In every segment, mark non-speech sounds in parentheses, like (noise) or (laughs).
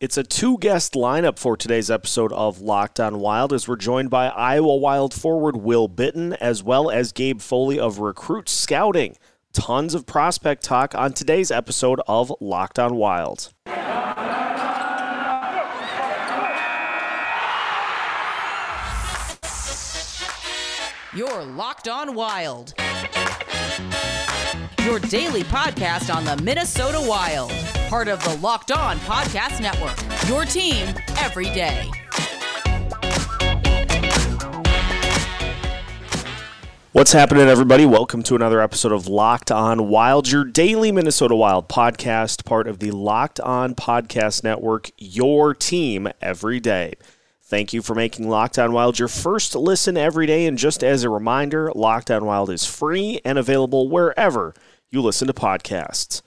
It's a two guest lineup for today's episode of Locked on Wild as we're joined by Iowa Wild forward Will Bitten as well as Gabe Foley of Recruit Scouting. Tons of prospect talk on today's episode of Locked on Wild. You're Locked On Wild. Your daily podcast on the Minnesota Wild. Part of the Locked On Podcast Network. Your team every day. What's happening, everybody? Welcome to another episode of Locked On Wild, your daily Minnesota Wild podcast, part of the Locked On Podcast Network, your team every day. Thank you for making Locked On Wild your first listen every day. And just as a reminder, Locked On Wild is free and available wherever you listen to podcasts.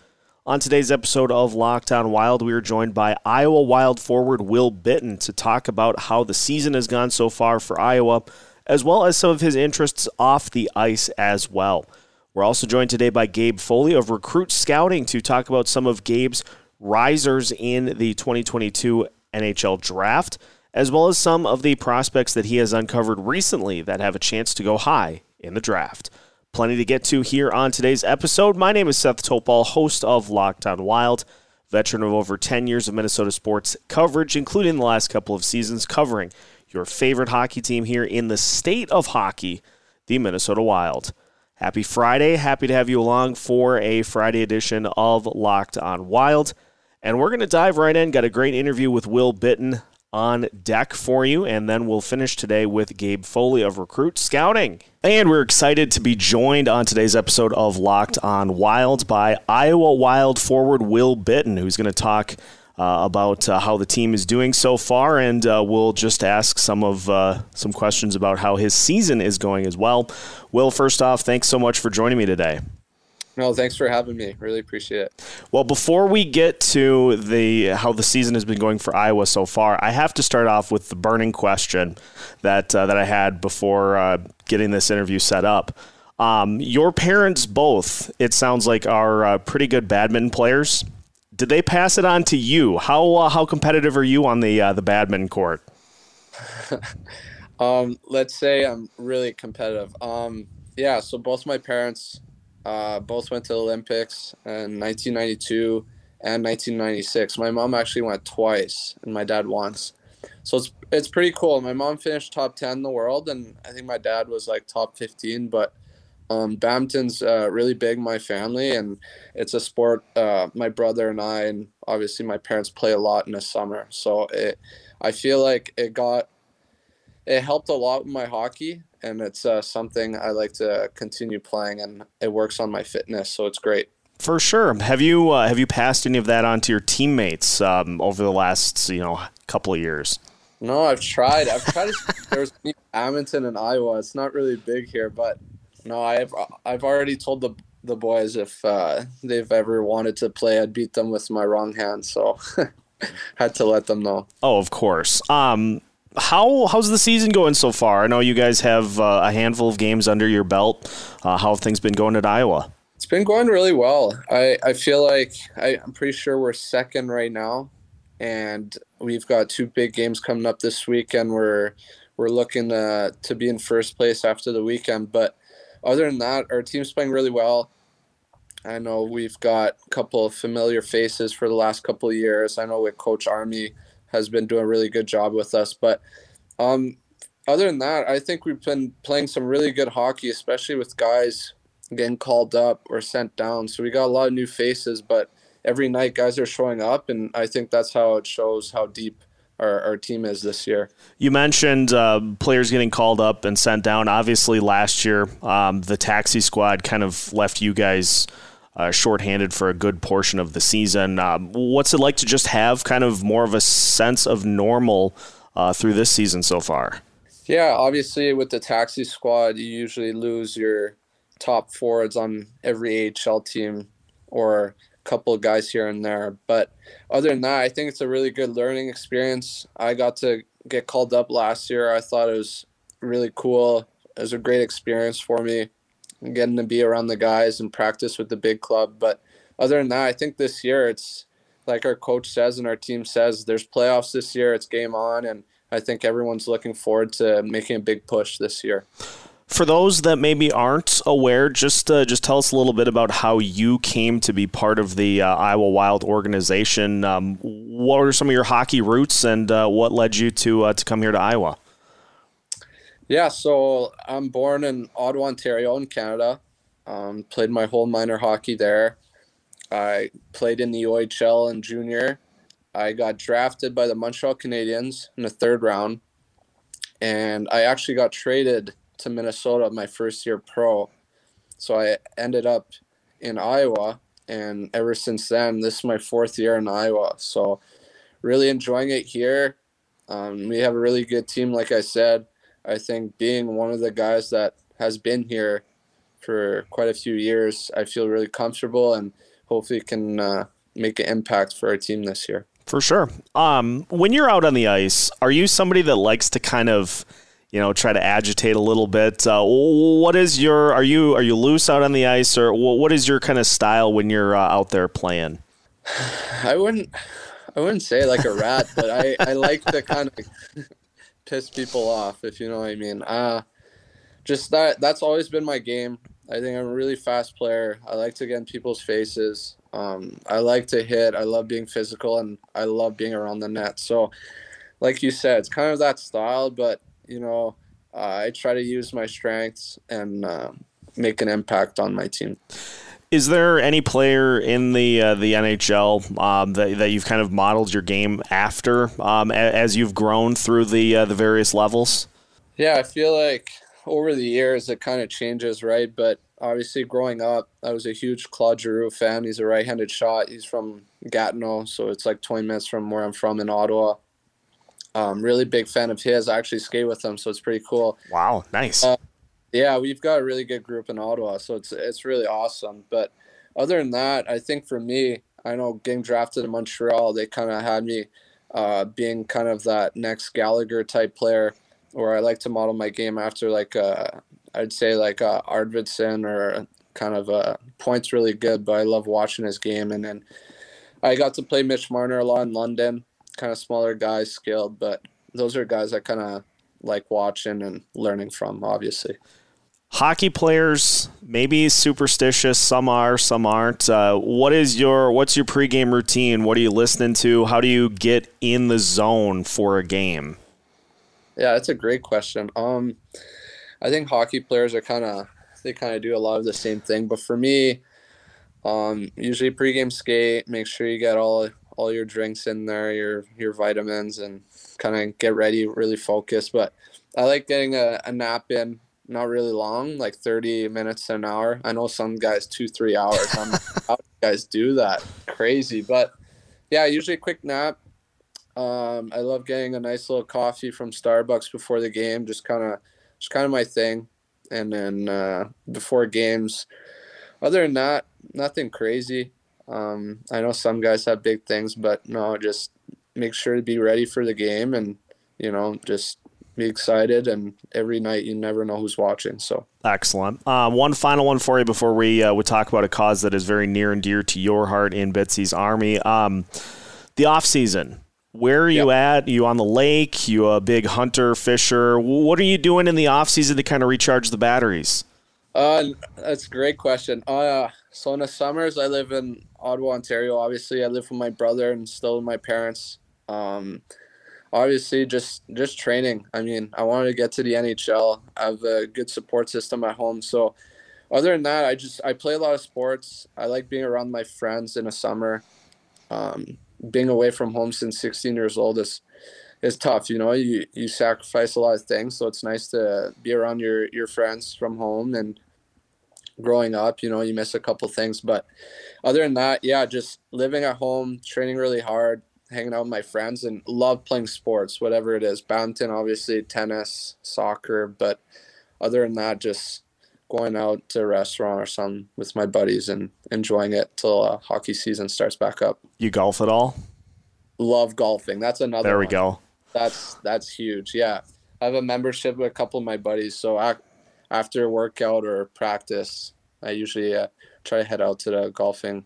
On today's episode of Locked On Wild, we are joined by Iowa Wild forward Will Bitten to talk about how the season has gone so far for Iowa, as well as some of his interests off the ice as well. We're also joined today by Gabe Foley of Recruit Scouting to talk about some of Gabe's risers in the 2022 NHL Draft as well as some of the prospects that he has uncovered recently that have a chance to go high in the draft. Plenty to get to here on today's episode. My name is Seth Topal, host of Locked On Wild, veteran of over 10 years of Minnesota sports coverage, including the last couple of seasons covering your favorite hockey team here in the state of hockey, the Minnesota Wild. Happy Friday. Happy to have you along for a Friday edition of Locked On Wild. And we're going to dive right in. Got a great interview with Will Bitten on deck for you. And then we'll finish today with Gabe Foley of Recruit Scouting. And we're excited to be joined on today's episode of Locked on Wild by Iowa Wild forward Will Bitten, who's going to talk. Uh, about uh, how the team is doing so far, and uh, we'll just ask some of uh, some questions about how his season is going as well. Will, first off, thanks so much for joining me today. No, thanks for having me. Really appreciate it. Well, before we get to the how the season has been going for Iowa so far, I have to start off with the burning question that uh, that I had before uh, getting this interview set up. Um, your parents both, it sounds like, are uh, pretty good badminton players. Did they pass it on to you? How uh, how competitive are you on the uh, the badminton court? (laughs) um, let's say I'm really competitive. Um, yeah, so both my parents uh, both went to the Olympics in 1992 and 1996. My mom actually went twice, and my dad once. So it's it's pretty cool. My mom finished top 10 in the world, and I think my dad was like top 15. But um, badminton's uh, really big in my family, and it's a sport uh, my brother and I, and obviously my parents play a lot in the summer. So it, I feel like it got it helped a lot with my hockey and it's uh, something I like to continue playing, and it works on my fitness, so it's great. For sure. Have you uh, have you passed any of that on to your teammates um, over the last you know couple of years? No, I've tried. I've tried. To, (laughs) there's Edmonton and Iowa. It's not really big here, but no, I've I've already told the the boys if uh, they've ever wanted to play, I'd beat them with my wrong hand. So (laughs) had to let them know. Oh, of course. Um, how how's the season going so far? I know you guys have uh, a handful of games under your belt. Uh, how have things been going at Iowa? It's been going really well. I, I feel like I, I'm pretty sure we're second right now, and we've got two big games coming up this week, and we're we're looking to, to be in first place after the weekend. But other than that, our team's playing really well. I know we've got a couple of familiar faces for the last couple of years. I know with Coach Army has been doing a really good job with us. But um, other than that, I think we've been playing some really good hockey, especially with guys getting called up or sent down. So we got a lot of new faces, but every night guys are showing up, and I think that's how it shows how deep our, our team is this year. You mentioned uh, players getting called up and sent down. Obviously, last year um, the taxi squad kind of left you guys uh, shorthanded for a good portion of the season. Um, what's it like to just have kind of more of a sense of normal uh, through this season so far? Yeah, obviously with the taxi squad, you usually lose your top forwards on every AHL team or a couple of guys here and there. But other than that, I think it's a really good learning experience. I got to get called up last year. I thought it was really cool. It was a great experience for me getting to be around the guys and practice with the big club. But other than that, I think this year it's like our coach says and our team says, there's playoffs this year. It's game on, and I think everyone's looking forward to making a big push this year. For those that maybe aren't aware, just uh, just tell us a little bit about how you came to be part of the uh, Iowa Wild organization. Um, what are some of your hockey roots, and uh, what led you to uh, to come here to Iowa? Yeah, so I'm born in Ottawa, Ontario, in Canada. Um, played my whole minor hockey there. I played in the OHL in junior. I got drafted by the Montreal Canadiens in the third round, and I actually got traded to Minnesota my first year pro. So I ended up in Iowa, and ever since then, this is my fourth year in Iowa. So really enjoying it here. Um, we have a really good team, like I said. I think being one of the guys that has been here for quite a few years, I feel really comfortable and hopefully can uh, make an impact for our team this year. For sure. Um, when you're out on the ice, are you somebody that likes to kind of, you know, try to agitate a little bit? Uh, what is your? Are you are you loose out on the ice, or what is your kind of style when you're uh, out there playing? (sighs) I wouldn't. I wouldn't say like a rat, but I, I like to kind of piss people off, if you know what I mean. Uh, just that that's always been my game. I think I'm a really fast player. I like to get in people's faces. Um, I like to hit. I love being physical, and I love being around the net. So, like you said, it's kind of that style, but you know, uh, I try to use my strengths and uh, make an impact on my team. Is there any player in the uh, the NHL um, that, that you've kind of modeled your game after um, as you've grown through the uh, the various levels? Yeah, I feel like over the years it kind of changes, right? But obviously, growing up, I was a huge Claude Giroux fan. He's a right-handed shot. He's from Gatineau, so it's like 20 minutes from where I'm from in Ottawa. Um, really big fan of his. I actually skate with him, so it's pretty cool. Wow, nice. Uh, yeah, we've got a really good group in Ottawa, so it's it's really awesome. But other than that, I think for me, I know getting drafted in Montreal, they kind of had me uh, being kind of that next Gallagher type player, or I like to model my game after like uh, I'd say like uh, Arvidsson or kind of uh, points really good, but I love watching his game. And then I got to play Mitch Marner a lot in London, kind of smaller guys, skilled, but those are guys I kind of like watching and learning from, obviously. Hockey players, maybe superstitious. Some are, some aren't. Uh, what is your what's your pregame routine? What are you listening to? How do you get in the zone for a game? Yeah, that's a great question. Um, I think hockey players are kind of they kind of do a lot of the same thing, but for me, um, usually pregame skate. Make sure you get all all your drinks in there, your your vitamins, and kind of get ready, really focus. But I like getting a, a nap in, not really long, like 30 minutes to an hour. I know some guys two, three hours. I'm, (laughs) how do guys do that? Crazy. But yeah, usually a quick nap. Um, I love getting a nice little coffee from Starbucks before the game. Just kind of, just kind of my thing. And then uh, before games, other than that, nothing crazy. Um, I know some guys have big things, but no, just make sure to be ready for the game and you know just be excited and every night you never know who's watching so excellent um, one final one for you before we uh, would talk about a cause that is very near and dear to your heart in Bitsy's army um, the off season where are you yep. at? Are you on the lake? You a big hunter, fisher? What are you doing in the off season to kind of recharge the batteries? Uh, that's a great question. Uh, so in the summers, I live in Ottawa, Ontario. Obviously, I live with my brother and still with my parents. Um, obviously, just just training. I mean, I wanted to get to the NHL. I have a good support system at home. So, other than that, I just I play a lot of sports. I like being around my friends in the summer. Um, being away from home since 16 years old is is tough. You know, you you sacrifice a lot of things. So it's nice to be around your your friends from home and growing up. You know, you miss a couple things, but other than that, yeah, just living at home, training really hard, hanging out with my friends and love playing sports, whatever it is. Badminton, obviously, tennis, soccer, but other than that, just going out to a restaurant or something with my buddies and enjoying it till uh, hockey season starts back up. You golf at all? Love golfing. That's another. There we one. go. That's that's huge. Yeah, I have a membership with a couple of my buddies. So I, after workout or practice, I usually uh, try to head out to the golfing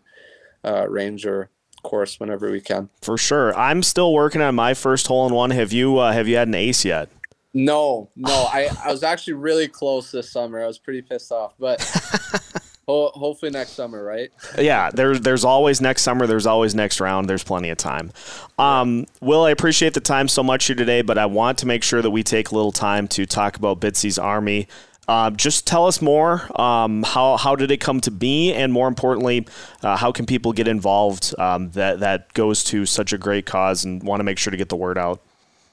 uh, range or course whenever we can. For sure. I'm still working on my first hole in one. Have you uh, have you had an ace yet? No, no. I, I was actually really close this summer. I was pretty pissed off, but (laughs) ho- hopefully next summer, right? Yeah, there's there's always next summer. There's always next round. There's plenty of time. Um, Will, I appreciate the time so much here today, but I want to make sure that we take a little time to talk about Bitsy's Army. Uh, just tell us more. Um, how how did it come to be, and more importantly, uh, how can people get involved? Um, that that goes to such a great cause, and want to make sure to get the word out.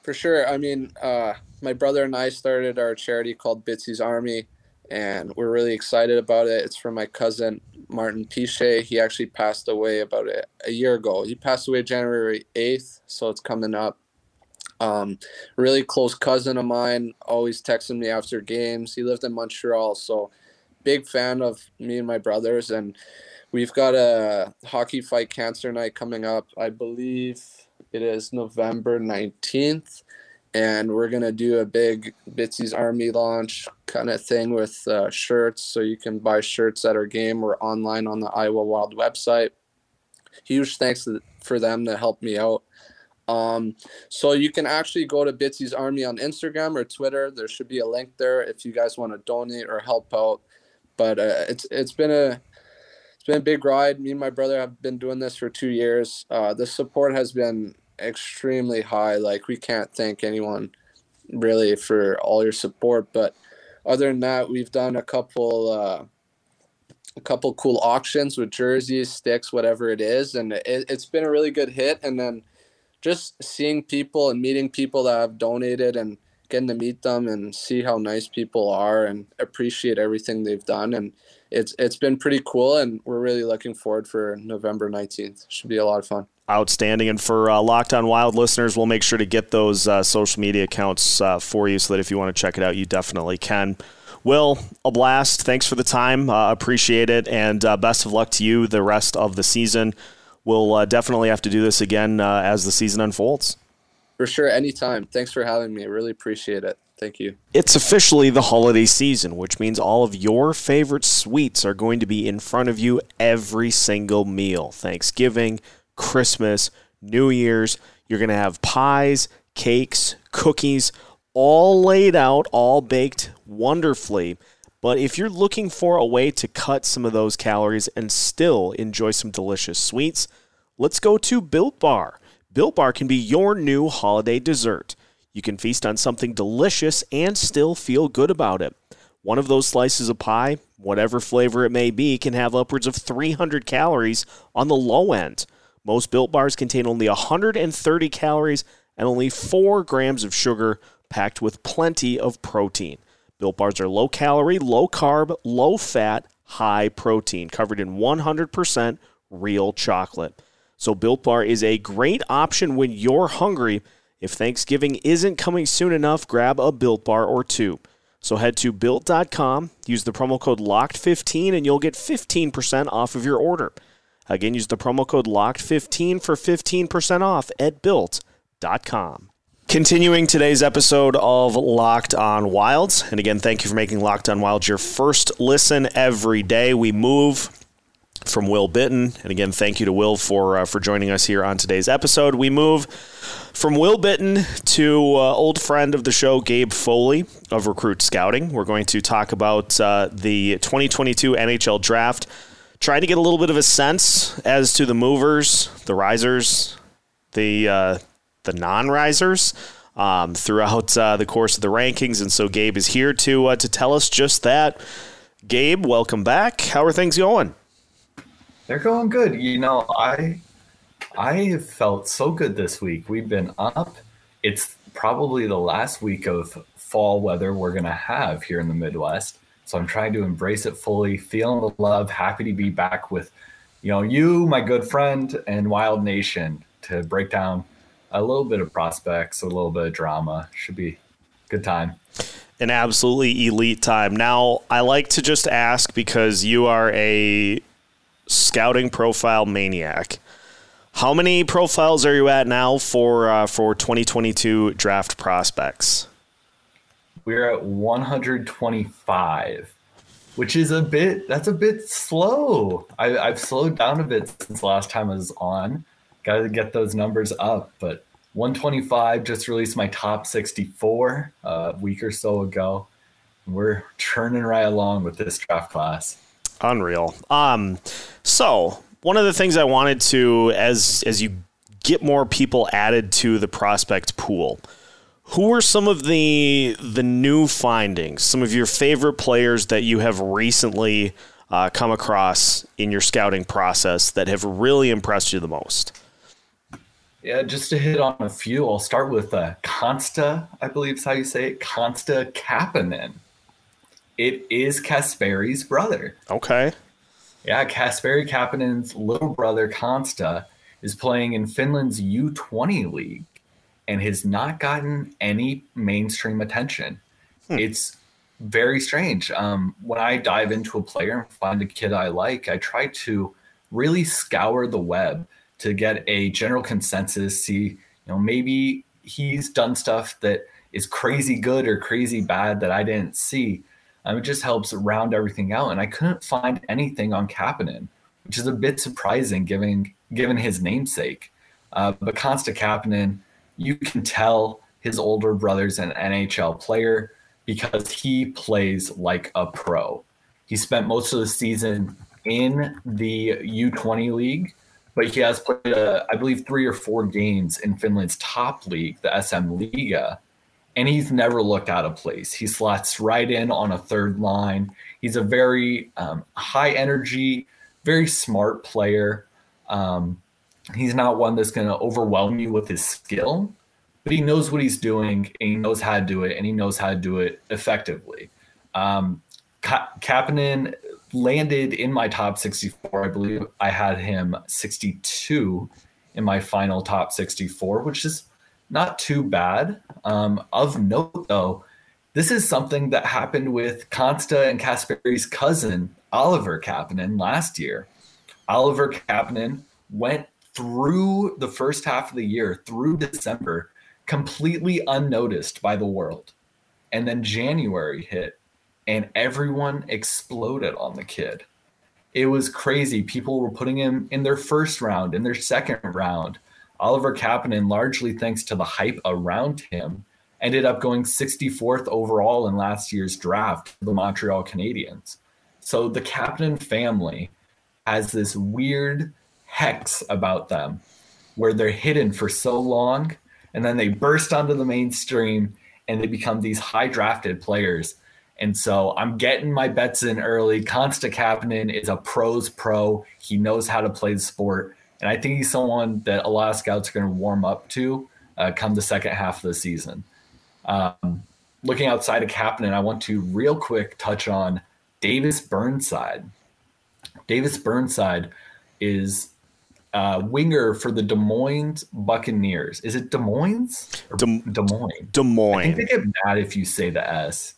For sure. I mean, uh, my brother and I started our charity called Bitsy's Army, and we're really excited about it. It's from my cousin Martin Pichet. He actually passed away about a, a year ago. He passed away January eighth, so it's coming up. Um, really close cousin of mine, always texting me after games. He lived in Montreal, so big fan of me and my brothers. And we've got a hockey fight cancer night coming up. I believe it is November 19th. And we're going to do a big Bitsy's Army launch kind of thing with uh, shirts. So you can buy shirts at our game or online on the Iowa Wild website. Huge thanks for them to help me out. Um, so you can actually go to Bitsy's Army on Instagram or Twitter. There should be a link there if you guys want to donate or help out. But uh, it's it's been a it's been a big ride. Me and my brother have been doing this for two years. Uh, the support has been extremely high. Like we can't thank anyone really for all your support. But other than that, we've done a couple uh, a couple cool auctions with jerseys, sticks, whatever it is, and it, it's been a really good hit. And then just seeing people and meeting people that have donated and getting to meet them and see how nice people are and appreciate everything they've done and it's it's been pretty cool and we're really looking forward for November 19th. Should be a lot of fun. Outstanding. And for uh, Locked On Wild listeners, we'll make sure to get those uh, social media accounts uh, for you so that if you want to check it out, you definitely can. Will, a blast. Thanks for the time. Uh, appreciate it. And uh, best of luck to you the rest of the season we'll uh, definitely have to do this again uh, as the season unfolds. For sure, anytime. Thanks for having me. I really appreciate it. Thank you. It's officially the holiday season, which means all of your favorite sweets are going to be in front of you every single meal. Thanksgiving, Christmas, New Year's. You're going to have pies, cakes, cookies, all laid out, all baked wonderfully. But if you're looking for a way to cut some of those calories and still enjoy some delicious sweets, let's go to Built Bar. Built Bar can be your new holiday dessert. You can feast on something delicious and still feel good about it. One of those slices of pie, whatever flavor it may be, can have upwards of 300 calories on the low end. Most Built Bars contain only 130 calories and only 4 grams of sugar, packed with plenty of protein. Built bars are low calorie, low carb, low fat, high protein, covered in 100% real chocolate. So, Built Bar is a great option when you're hungry. If Thanksgiving isn't coming soon enough, grab a Built Bar or two. So, head to built.com, use the promo code LOCKED15, and you'll get 15% off of your order. Again, use the promo code LOCKED15 for 15% off at built.com. Continuing today's episode of Locked on Wilds. And again, thank you for making Locked on Wilds your first listen every day. We move from Will Bitten. And again, thank you to Will for uh, for joining us here on today's episode. We move from Will Bitten to uh, old friend of the show, Gabe Foley of Recruit Scouting. We're going to talk about uh, the 2022 NHL Draft. Trying to get a little bit of a sense as to the movers, the risers, the uh, the non-risers um, throughout uh, the course of the rankings, and so Gabe is here to uh, to tell us just that. Gabe, welcome back. How are things going? They're going good. You know, I I have felt so good this week. We've been up. It's probably the last week of fall weather we're gonna have here in the Midwest. So I'm trying to embrace it fully, feeling the love, happy to be back with, you know, you, my good friend, and Wild Nation to break down a little bit of prospects, a little bit of drama. Should be good time. An absolutely elite time. Now, I like to just ask because you are a scouting profile maniac. How many profiles are you at now for uh, for 2022 draft prospects? We're at 125, which is a bit. That's a bit slow. I, I've slowed down a bit since last time I was on got to get those numbers up. But 125 just released my top 64 uh, a week or so ago. We're churning right along with this draft class. Unreal. Um, so one of the things I wanted to, as as you get more people added to the prospect pool, who are some of the the new findings? Some of your favorite players that you have recently uh, come across in your scouting process that have really impressed you the most? Yeah, just to hit on a few, I'll start with uh, Konsta, I believe is how you say it, Konsta Kapanen. It is Kasperi's brother. Okay. Yeah, Kasperi Kapanen's little brother, Konsta, is playing in Finland's U20 league and has not gotten any mainstream attention. Hmm. It's very strange. Um, when I dive into a player and find a kid I like, I try to really scour the web to get a general consensus. See, you know, maybe he's done stuff that is crazy good or crazy bad that I didn't see. Um, it just helps round everything out. And I couldn't find anything on Kapanen, which is a bit surprising given given his namesake. Uh, but Konsta Kapanen, you can tell his older brother's an NHL player because he plays like a pro. He spent most of the season in the U20 league, but he has played, uh, I believe, three or four games in Finland's top league, the SM Liga, and he's never looked out of place. He slots right in on a third line. He's a very um, high energy, very smart player. Um, he's not one that's going to overwhelm you with his skill, but he knows what he's doing and he knows how to do it and he knows how to do it effectively. Um, Ka- Kapanen landed in my top 64. I believe I had him 62 in my final top 64, which is not too bad. Um, of note, though, this is something that happened with Konsta and Kasperi's cousin, Oliver Kapanen, last year. Oliver Kapanen went through the first half of the year, through December, completely unnoticed by the world. And then January hit and everyone exploded on the kid. It was crazy. People were putting him in their first round, in their second round. Oliver Kapanen, largely thanks to the hype around him, ended up going 64th overall in last year's draft to the Montreal Canadiens. So the Kapanen family has this weird hex about them where they're hidden for so long and then they burst onto the mainstream and they become these high drafted players. And so I'm getting my bets in early. Konsta Kapanen is a pros pro. He knows how to play the sport. And I think he's someone that a lot of scouts are going to warm up to uh, come the second half of the season. Um, looking outside of Kapanen, I want to real quick touch on Davis Burnside. Davis Burnside is uh, winger for the Des Moines Buccaneers. Is it Des Moines? Des, Des Moines. Des Moines. I think they get mad if you say the S.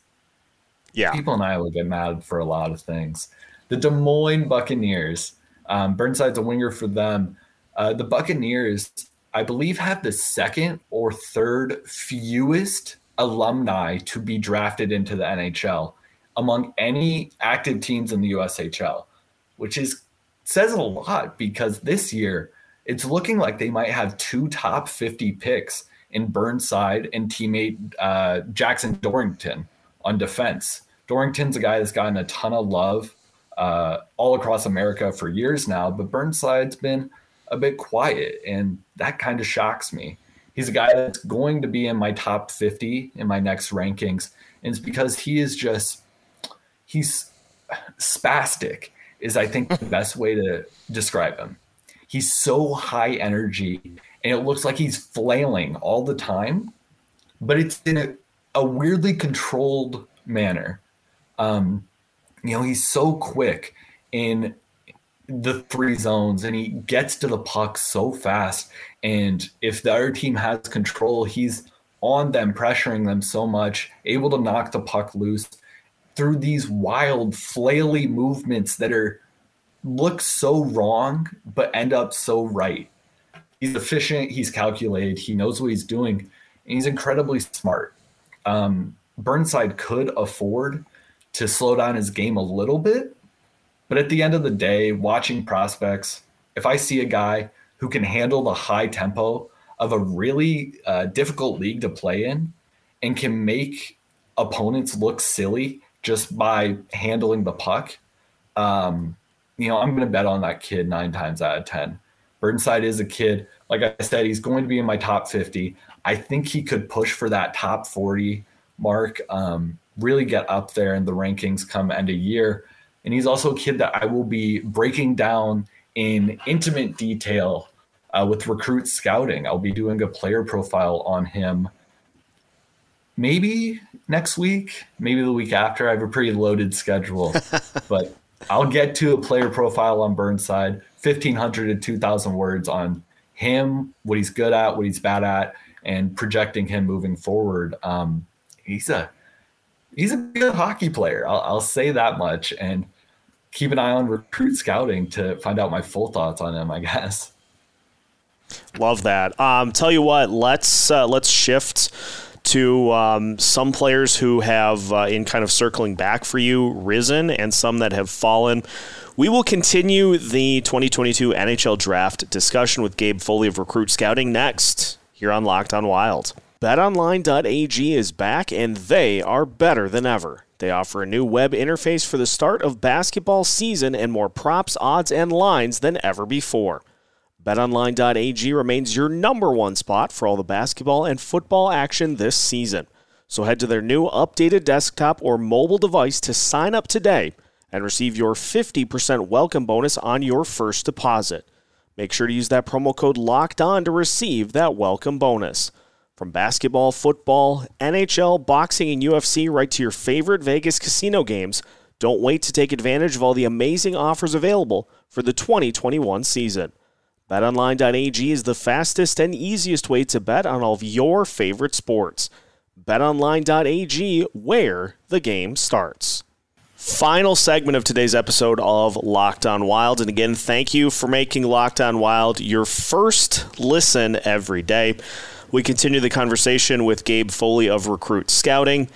Yeah. People in Iowa get mad for a lot of things. The Des Moines Buccaneers. Um, Burnside's a winger for them. Uh, the Buccaneers, I believe, have the second or third fewest alumni to be drafted into the NHL among any active teams in the USHL, which is says a lot because this year it's looking like they might have two top 50 picks in Burnside and teammate uh, Jackson Dorrington on defense. Dorrington's a guy that's gotten a ton of love uh, all across America for years now, but Burnside's been a bit quiet, and that kind of shocks me. He's a guy that's going to be in my top 50 in my next rankings, and it's because he is just he's spastic is I think the best way to describe him. He's so high energy and it looks like he's flailing all the time, but it's in a, a weirdly controlled manner. Um, you know, he's so quick in the three zones and he gets to the puck so fast. And if the other team has control, he's on them, pressuring them so much, able to knock the puck loose through these wild flaily movements that are look so wrong but end up so right. He's efficient, he's calculated, he knows what he's doing, and he's incredibly smart. Um, Burnside could afford to slow down his game a little bit, but at the end of the day, watching prospects, if I see a guy who can handle the high tempo of a really uh, difficult league to play in and can make opponents look silly just by handling the puck. Um, you know, I'm going to bet on that kid nine times out of 10. Burnside is a kid, like I said, he's going to be in my top 50. I think he could push for that top 40 mark, um, really get up there in the rankings come end of year. And he's also a kid that I will be breaking down in intimate detail uh, with recruit scouting. I'll be doing a player profile on him maybe next week, maybe the week after. I have a pretty loaded schedule, (laughs) but I'll get to a player profile on Burnside, 1,500 to 2,000 words on him, what he's good at, what he's bad at, and projecting him moving forward. Um, he's a he's a good hockey player. I'll, I'll say that much, and keep an eye on recruit scouting to find out my full thoughts on him. I guess. Love that. Um, tell you what, let's uh, let's shift to um, some players who have, uh, in kind of circling back for you, risen and some that have fallen. We will continue the 2022 NHL draft discussion with Gabe Foley of Recruit Scouting next here on Locked on Wild. BetOnline.ag is back and they are better than ever. They offer a new web interface for the start of basketball season and more props, odds, and lines than ever before. BetOnline.ag remains your number one spot for all the basketball and football action this season. So head to their new updated desktop or mobile device to sign up today and receive your 50% welcome bonus on your first deposit. Make sure to use that promo code LOCKED ON to receive that welcome bonus. From basketball, football, NHL, boxing, and UFC, right to your favorite Vegas casino games, don't wait to take advantage of all the amazing offers available for the 2021 season. BetOnline.ag is the fastest and easiest way to bet on all of your favorite sports. BetOnline.ag, where the game starts. Final segment of today's episode of Locked On Wild. And again, thank you for making Locked On Wild your first listen every day. We continue the conversation with Gabe Foley of Recruit Scouting.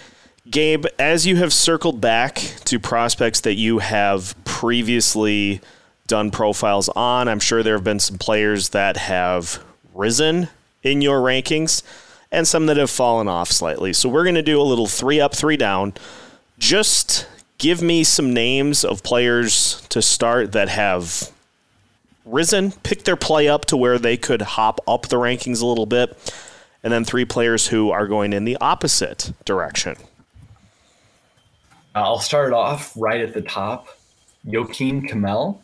Gabe, as you have circled back to prospects that you have previously done profiles on. I'm sure there have been some players that have risen in your rankings and some that have fallen off slightly. So we're going to do a little three up, three down. Just give me some names of players to start that have risen, pick their play up to where they could hop up the rankings a little bit, and then three players who are going in the opposite direction. I'll start off right at the top. Joakim Kemell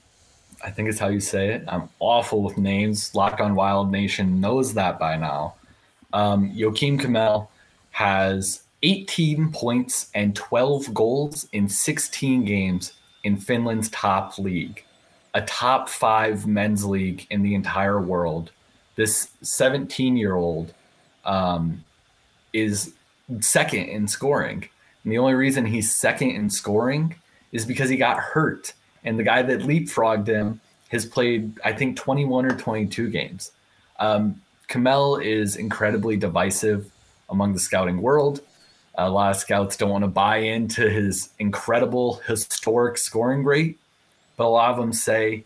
I think is how you say it. I'm awful with names. Lock on Wild Nation knows that by now. Um, Joakim Kemell has 18 points and 12 goals in 16 games in Finland's top league, a top five men's league in the entire world. This 17 year old um, is second in scoring. And the only reason he's second in scoring is because he got hurt and the guy that leapfrogged him has played, I think, 21 or 22 games. Um, Kemell is incredibly divisive among the scouting world. A lot of scouts don't want to buy into his incredible historic scoring rate, but a lot of them say,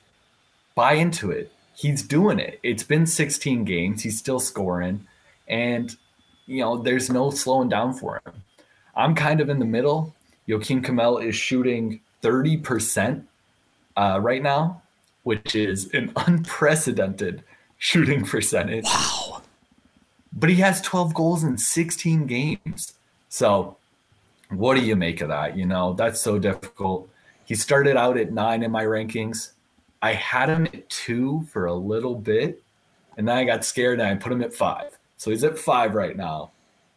buy into it. He's doing it. It's been 16 games. He's still scoring. And, you know, there's no slowing down for him. I'm kind of in the middle. Joakim Kemell is shooting 30% uh, right now, which is an (laughs) unprecedented shooting percentage. Wow. But he has 12 goals in 16 games. So, what do you make of that? You know, that's so difficult. He started out at nine in my rankings. I had him at two for a little bit, and then I got scared and I put him at five. So he's at five right now.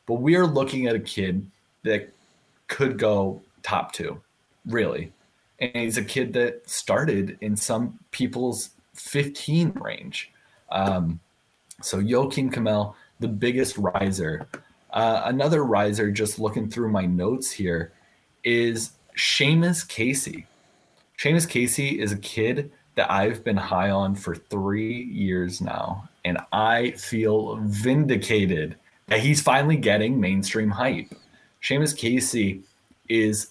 But we are looking at a kid that could go top two, really and he's a kid that started in some people's 15 range. Um, so Joakim Kemell, the biggest riser. Uh, another riser, just looking through my notes here, is Seamus Casey. Seamus Casey is a kid that I've been high on for three years now, and I feel vindicated that he's finally getting mainstream hype. Seamus Casey is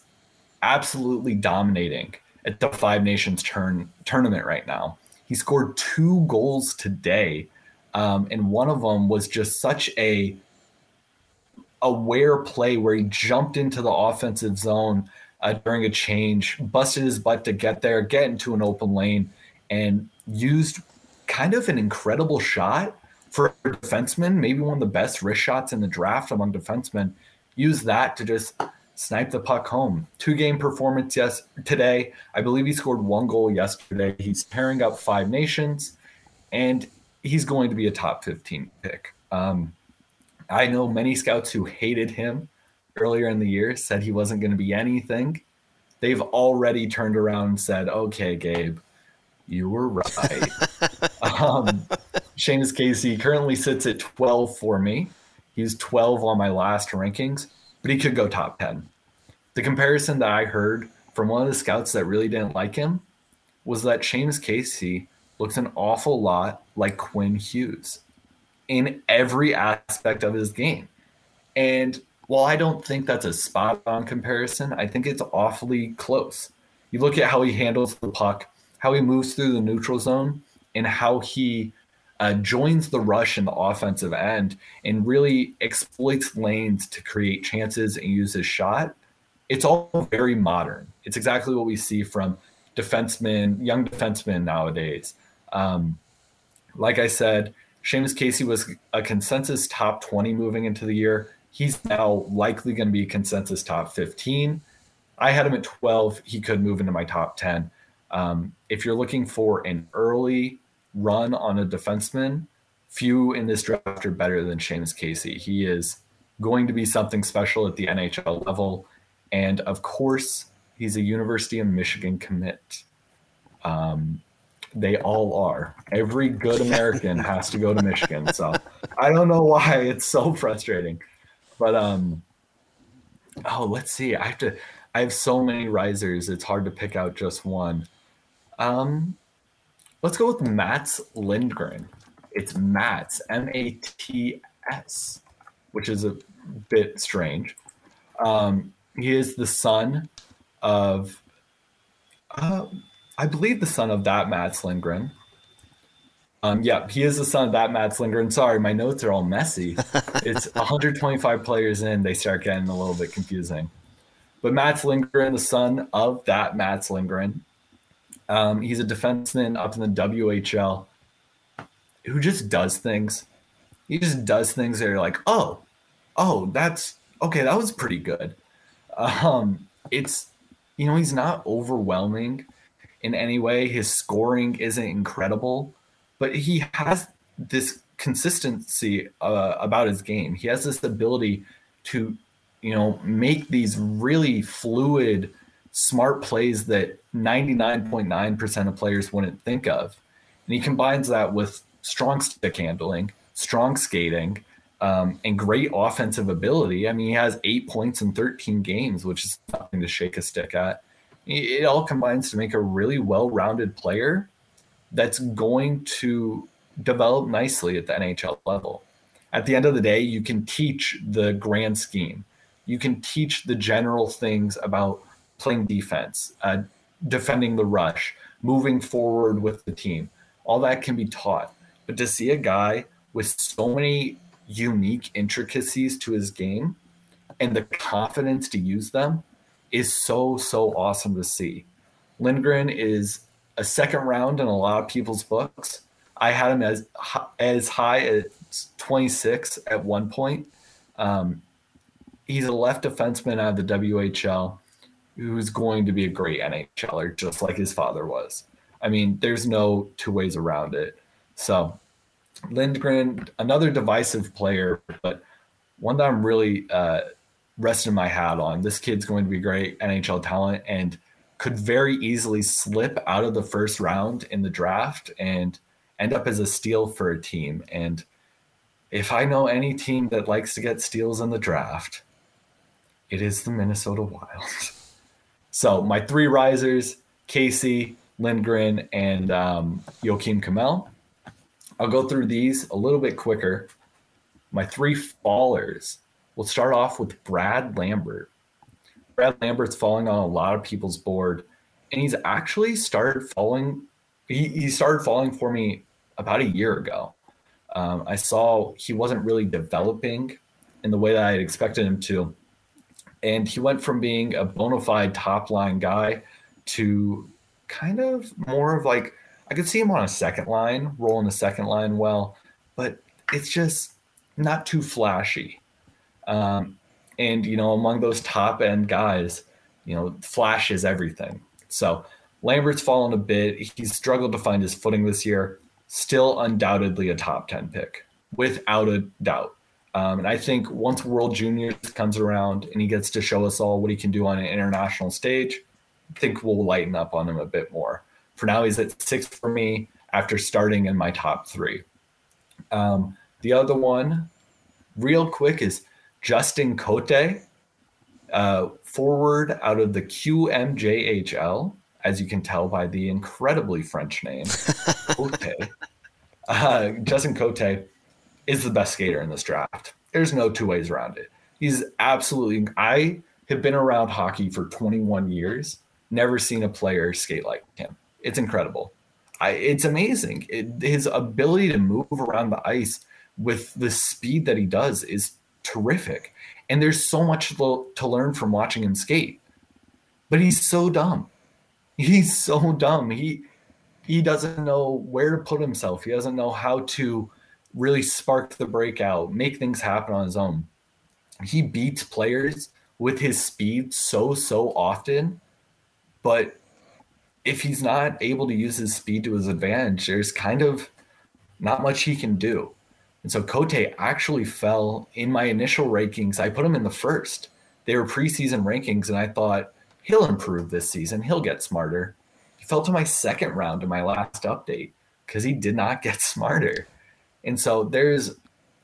absolutely dominating at the Five Nations turn tournament right now. He scored two goals today, um, and one of them was just such a aware play where he jumped into the offensive zone uh, during a change, busted his butt to get there, get into an open lane, and used kind of an incredible shot for a defenseman, maybe one of the best wrist shots in the draft among defensemen. Use that to just snipe the puck home. Two game performance yes today. I believe he scored one goal yesterday. He's pairing up five nations, and he's going to be a top 15 pick. Um, I know many scouts who hated him earlier in the year, said he wasn't going to be anything. They've already turned around and said, okay, Gabe, you were right. (laughs) um, Seamus Casey currently sits at 12 for me. He's 12 on my last rankings, but he could go top 10. The comparison that I heard from one of the scouts that really didn't like him was that Seamus Casey looks an awful lot like Quinn Hughes in every aspect of his game. And while I don't think that's a spot on comparison, I think it's awfully close. You look at how he handles the puck, how he moves through the neutral zone, and how he uh, joins the rush in the offensive end and really exploits lanes to create chances and use his shot. It's all very modern. It's exactly what we see from defensemen, young defensemen nowadays. Um, like I said, Seamus Casey was a consensus top 20 moving into the year. He's now likely going to be consensus top 15. I had him at 12. He could move into my top 10. Um, if you're looking for an early run on a defenseman, few in this draft are better than Seamus Casey. He is going to be something special at the NHL level. And of course, he's a University of Michigan commit. Um, they all are. Every good American (laughs) has to go to Michigan. So I don't know why it's so frustrating. But um oh, let's see. I have to I have so many risers, it's hard to pick out just one. Um let's go with Mats Lindgren. It's Mats, M A T S, which is a bit strange. Um, he is the son of uh, I believe the son of that Mats Lindgren. Um, yeah, he is the son of that Mats Lindgren. Sorry, my notes are all messy. (laughs) it's 125 players in, they start getting a little bit confusing. But Mats Lindgren, the son of that Mats Lindgren, um, he's a defenseman up in the WHL who just does things. He just does things that are like, oh, oh, that's okay. That was pretty good. Um, it's you know he's not overwhelming in any way. His scoring isn't incredible, but he has this consistency uh, about his game. He has this ability to, you know, make these really fluid, smart plays that 99.9% of players wouldn't think of. And he combines that with strong stick handling, strong skating, um, and great offensive ability. I mean, he has eight points in 13 games, which is nothing to shake a stick at it all combines to make a really well-rounded player that's going to develop nicely at the NHL level. At the end of the day, you can teach the grand scheme. You can teach the general things about playing defense, uh, defending the rush, moving forward with the team. All that can be taught. But to see a guy with so many unique intricacies to his game and the confidence to use them is so so awesome to see. Lindgren is a second round in a lot of people's books. I had him as as high as 26 at one point. Um, he's a left defenseman out of the WHL who's going to be a great NHLer, just like his father was. I mean, there's no two ways around it. So, Lindgren, another divisive player, but one that I'm really uh, resting my hat on. This kid's going to be great NHL talent and could very easily slip out of the first round in the draft and end up as a steal for a team. And if I know any team that likes to get steals in the draft, it is the Minnesota Wild. (laughs) so my three risers, Casey, Lindgren, and um, Joakim Kemell. I'll go through these a little bit quicker. My three fallers We'll start off with Brad Lambert. Brad Lambert's falling on a lot of people's board, and he's actually started falling he, he started falling for me about a year ago. Um, I saw he wasn't really developing in the way that I had expected him to. And he went from being a bona fide top line guy to kind of more of like, I could see him on a second line, rolling the second line well, but it's just not too flashy. Um, and, you know, among those top end guys, you know, flash is everything. So Lambert's fallen a bit. He's struggled to find his footing this year. Still undoubtedly a top 10 pick, without a doubt. Um, and I think once World Juniors comes around and he gets to show us all what he can do on an international stage, I think we'll lighten up on him a bit more. For now, he's at six for me after starting in my top three. Um, the other one, real quick, is Justin Cote, uh, forward out of the QMJHL, as you can tell by the incredibly French name, (laughs) Cote. Uh, Justin Cote is the best skater in this draft. There's no two ways around it. He's absolutely. I have been around hockey for 21 years, never seen a player skate like him. It's incredible. I, it's amazing. It, his ability to move around the ice with the speed that he does is terrific. And there's so much to, to learn from watching him skate. But he's so dumb. He's so dumb. He he doesn't know where to put himself. He doesn't know how to really spark the breakout, make things happen on his own. He beats players with his speed so so often, but if he's not able to use his speed to his advantage, there's kind of not much he can do. And so Cote actually fell in my initial rankings. I put him in the first. They were preseason rankings, and I thought he'll improve this season. He'll get smarter. He fell to my second round in my last update because he did not (laughs) get smarter. And so there's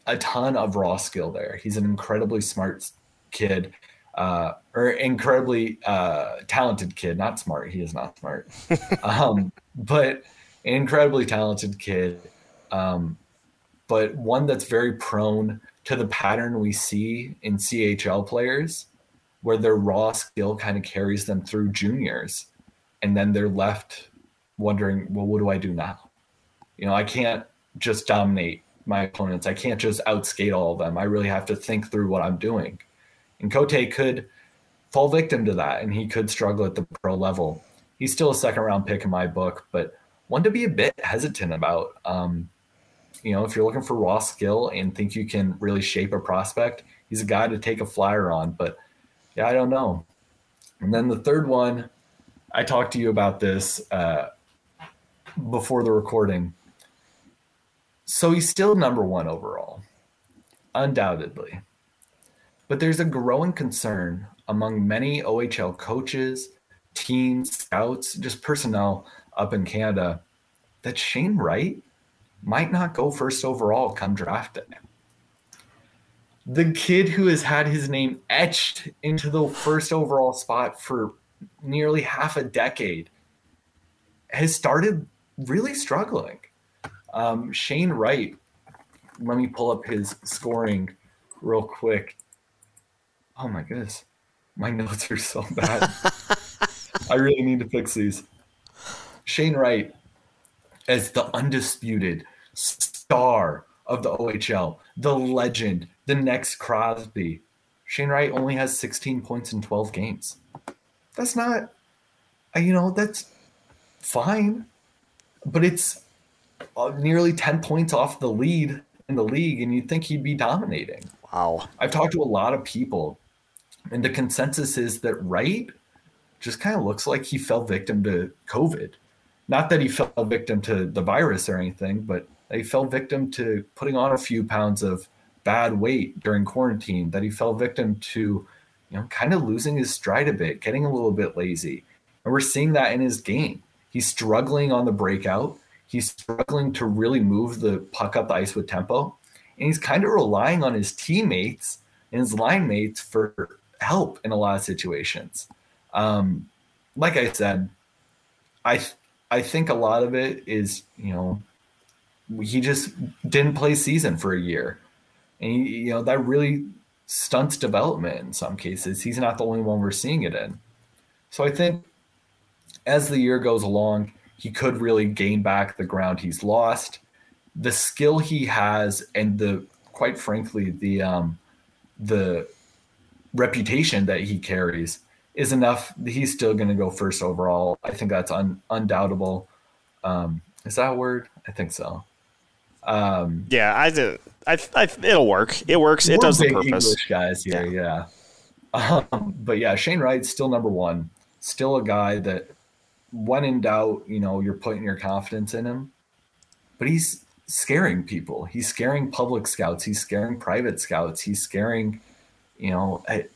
a ton of raw skill there. He's an incredibly smart kid, uh, or incredibly uh, talented kid. Not smart. He is not smart, (laughs) um, but an incredibly talented kid. Um, but one that's very prone to the pattern we see in CHL players, where their raw skill kind of carries them through juniors, and then they're left wondering, well, what do I do now? You know, I can't just dominate my opponents. I can't just outskate all of them. I really have to think through what I'm doing. And Cote could fall victim to that and he could struggle at the pro level. He's still a second round pick in my book, but one to be a bit hesitant about. Um, you know, if you're looking for raw skill and think you can really shape a prospect, he's a guy to take a flyer on. But yeah, I don't know. And then the third one, I talked to you about this uh, before the recording. So he's still number one overall, undoubtedly. But there's a growing concern among many OHL coaches, teams, scouts, just personnel up in Canada that Shane Wright might not go first overall come draft day. The kid who has had his name etched into the first overall spot for nearly half a decade has started really struggling. Um, Shane Wright, let me pull up his scoring real quick. Oh my goodness, my (laughs) notes are so bad. (laughs) I really need to fix these. Shane Wright, as the undisputed star of the OHL, the legend, the next Crosby. Shane Wright only has 16 points in 12 games. That's not, you know, that's fine, but it's Uh, nearly 10 points off the lead in the league, and you'd think he'd be dominating. Wow. I've talked to a lot of people, and the consensus is that Wright just kind of looks like he fell victim to COVID. Not that he fell victim to the virus or anything, but he fell victim to putting on a few pounds of bad weight during quarantine, that he fell victim to, you know, kind of losing his stride a bit, getting a little bit lazy. And we're seeing that in his game. He's struggling on the breakout. He's struggling to really move the puck up the ice with tempo. And he's kind of relying on his teammates and his line mates for help in a lot of situations. Um, like I said, I I think a lot of it is, you know, he just didn't play season for a year. And he, you know, that really stunts development in some cases. He's not the only one we're seeing it in. So I think as the year goes along, he could really gain back the ground he's lost. The skill he has, and the quite frankly, the um, the reputation that he carries is enough. He's still going to go first overall. I think that's un, undoubtable. Um, is that a word? I think so. Um, yeah, I did. I, I, it'll work. It works. It does the purpose. English guys here, yeah. yeah. (laughs) Um, but yeah, Shane Wright's still number one. Still a guy that, when in doubt, you know, you're putting your confidence in him. But he's scaring people. He's scaring public scouts. He's scaring private scouts. He's scaring, you know, I,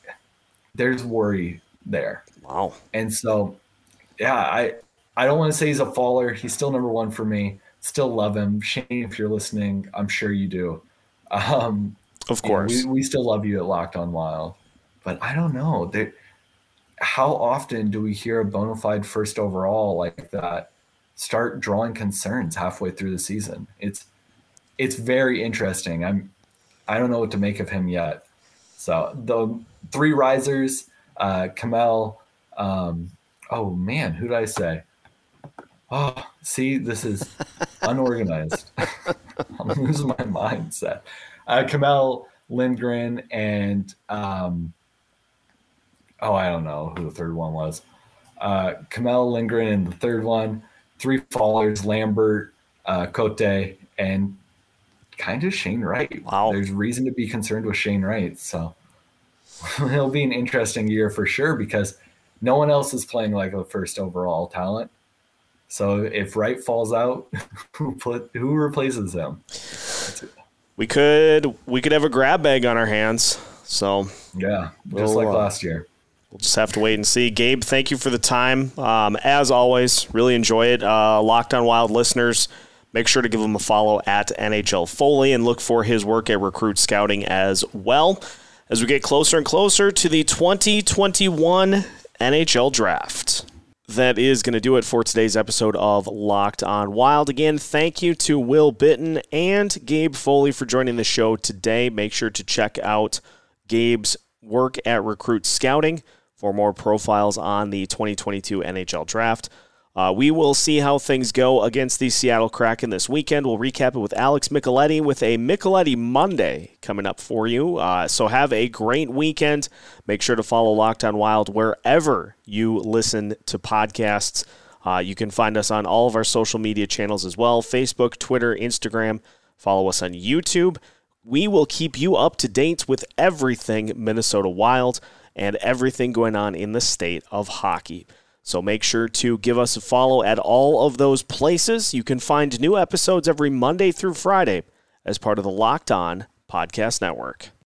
there's worry there. Wow. And so, yeah, I I don't want to say he's a faller. He's still number one for me. Still love him, Shane. If you're listening, I'm sure you do. Um, of course, we, we still love you at Locked On Wild, but I don't know. How often do we hear a bona fide first overall like that start drawing concerns halfway through the season? It's it's very interesting. I'm I don't know what to make of him yet. So the three risers, uh, Kemell. Um, oh man, who did I say? Oh, see, this is (laughs) unorganized. (laughs) I'm losing my mindset. Uh, Kemell Lindgren and um, oh, I don't know who the third one was. Uh, Kemell Lindgren and the third one, three fallers, Lambert, uh, Cote, and kind of Shane Wright. Wow. There's reason to be concerned with Shane Wright. So (laughs) it'll be an interesting year for sure because no one else is playing like a first overall talent. So if Wright falls out, (laughs) who put who replaces him? We could we could have a grab bag on our hands. So yeah, just we'll, like uh, last year. We'll just have to wait and see. Gabe, thank you for the time. Um, as always, really enjoy it. Uh, Locked on Wild listeners, make sure to give him a follow at NHL Foley and look for his work at Recruit Scouting as well. As we get closer and closer to the 2021 NHL Draft that is going to do it for today's episode of Locked On Wild. Again, thank you to Will Bitten and Gabe Foley for joining the show today. Make sure to check out Gabe's work at Recruit Scouting for more profiles on the 2022 NHL Draft. Uh, we will see how things go against the Seattle Kraken this weekend. We'll recap it with Alex Micheletti with a Micheletti Monday coming up for you. Uh, so have a great weekend. Make sure to follow Locked On Wild wherever you listen to podcasts. Uh, you can find us on all of our social media channels as well Facebook, Twitter, Instagram. Follow us on YouTube. We will keep you up to date with everything Minnesota Wild and everything going on in the state of hockey. So make sure to give us a follow at all of those places. You can find new episodes every Monday through Friday as part of the Locked On Podcast Network.